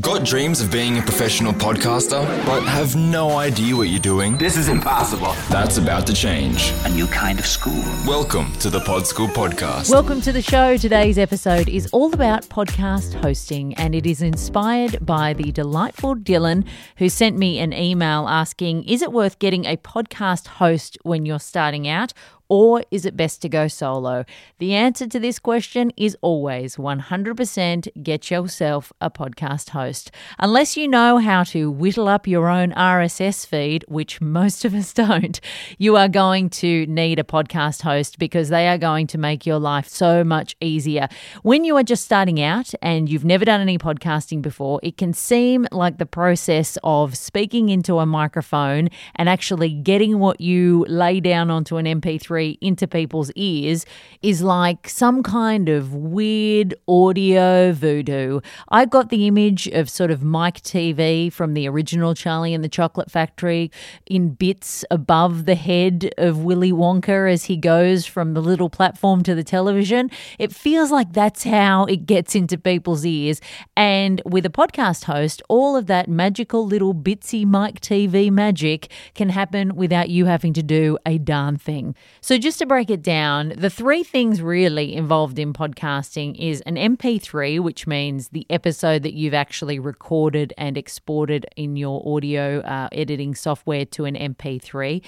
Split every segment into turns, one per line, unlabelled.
Got dreams of being a professional podcaster, but have no idea what you're doing?
This is impossible.
That's about to change.
A new kind of school.
Welcome to the Pod School Podcast.
Welcome to the show. Today's episode is all about podcast hosting, and it is inspired by the delightful Dylan, who sent me an email asking Is it worth getting a podcast host when you're starting out? Or is it best to go solo? The answer to this question is always 100% get yourself a podcast host. Unless you know how to whittle up your own RSS feed, which most of us don't, you are going to need a podcast host because they are going to make your life so much easier. When you are just starting out and you've never done any podcasting before, it can seem like the process of speaking into a microphone and actually getting what you lay down onto an MP3 into people's ears is like some kind of weird audio voodoo. I got the image of sort of Mike TV from the original Charlie and the Chocolate Factory in bits above the head of Willy Wonka as he goes from the little platform to the television. It feels like that's how it gets into people's ears. And with a podcast host, all of that magical little bitsy Mike TV magic can happen without you having to do a darn thing. So, just to break it down, the three things really involved in podcasting is an MP3, which means the episode that you've actually recorded and exported in your audio uh, editing software to an MP3.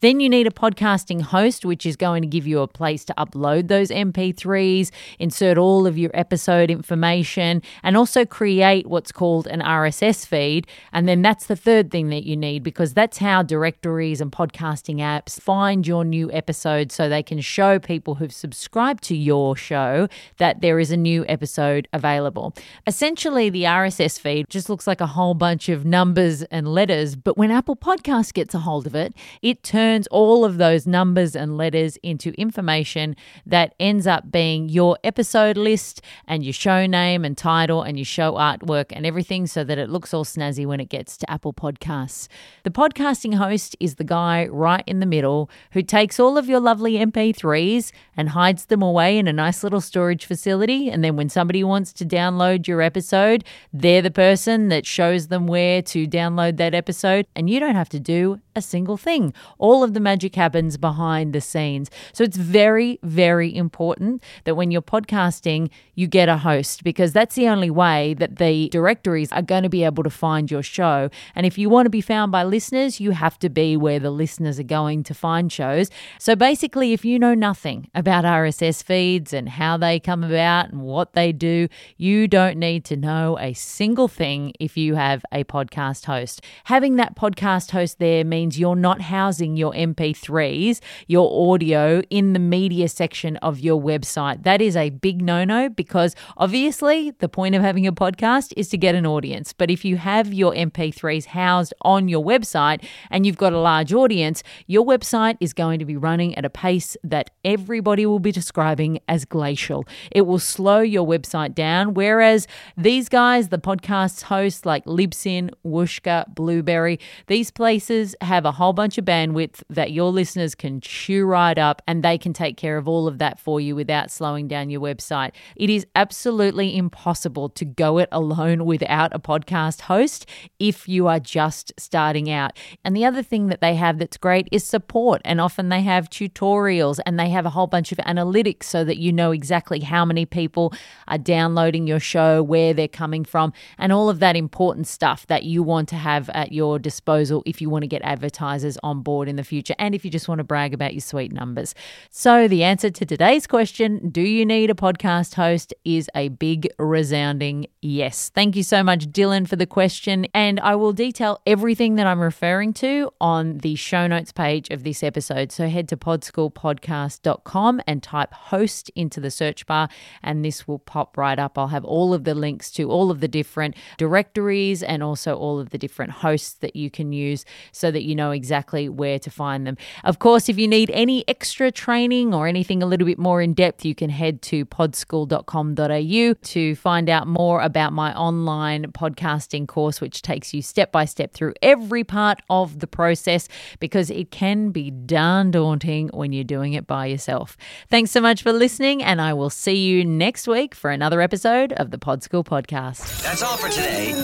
Then you need a podcasting host, which is going to give you a place to upload those MP3s, insert all of your episode information, and also create what's called an RSS feed. And then that's the third thing that you need because that's how directories and podcasting apps find your new episode so they can show people who've subscribed to your show that there is a new episode available. Essentially, the RSS feed just looks like a whole bunch of numbers and letters, but when Apple Podcast gets a hold of it, it turns turns all of those numbers and letters into information that ends up being your episode list and your show name and title and your show artwork and everything so that it looks all snazzy when it gets to Apple Podcasts. The podcasting host is the guy right in the middle who takes all of your lovely MP3s and hides them away in a nice little storage facility. And then when somebody wants to download your episode, they're the person that shows them where to download that episode. And you don't have to do a single thing. All of the magic happens behind the scenes. So it's very, very important that when you're podcasting, you get a host because that's the only way that the directories are going to be able to find your show. And if you want to be found by listeners, you have to be where the listeners are going to find shows. So basically, if you know nothing about RSS feeds and how they come about and what they do, you don't need to know a single thing if you have a podcast host. Having that podcast host there means means you're not housing your MP3s, your audio in the media section of your website. That is a big no no because obviously the point of having a podcast is to get an audience. But if you have your MP3s housed on your website and you've got a large audience, your website is going to be running at a pace that everybody will be describing as glacial. It will slow your website down. Whereas these guys, the podcast hosts like Libsyn, Whooshkaa, Blubrry, these places have have a whole bunch of bandwidth that your listeners can chew right up and they can take care of all of that for you without slowing down your website. It is absolutely impossible to go it alone without a podcast host if you are just starting out. And the other thing that they have that's great is support. And often they have tutorials and they have a whole bunch of analytics so that you know exactly how many people are downloading your show, where they're coming from, and all of that important stuff that you want to have at your disposal if you want to get advertising advertisers on board in the future and if you just want to brag about your sweet numbers. So, the answer to today's question do you need a podcast host is a big resounding yes. Thank you so much, Dylan, for the question. And I will detail everything that I'm referring to on the show notes page of this episode. So, head to podschoolpodcast.com and type host into the search bar, and this will pop right up. I'll have all of the links to all of the different directories and also all of the different hosts that you can use so that you know exactly where to find them. Of course, if you need any extra training or anything a little bit more in depth, you can head to podschool.com.au to find out more about my online podcasting course, which takes you step by step through every part of the process because it can be darn daunting when you're doing it by yourself. Thanks so much for listening, and I will see you next week for another episode of the Pod School Podcast.
That's all for today.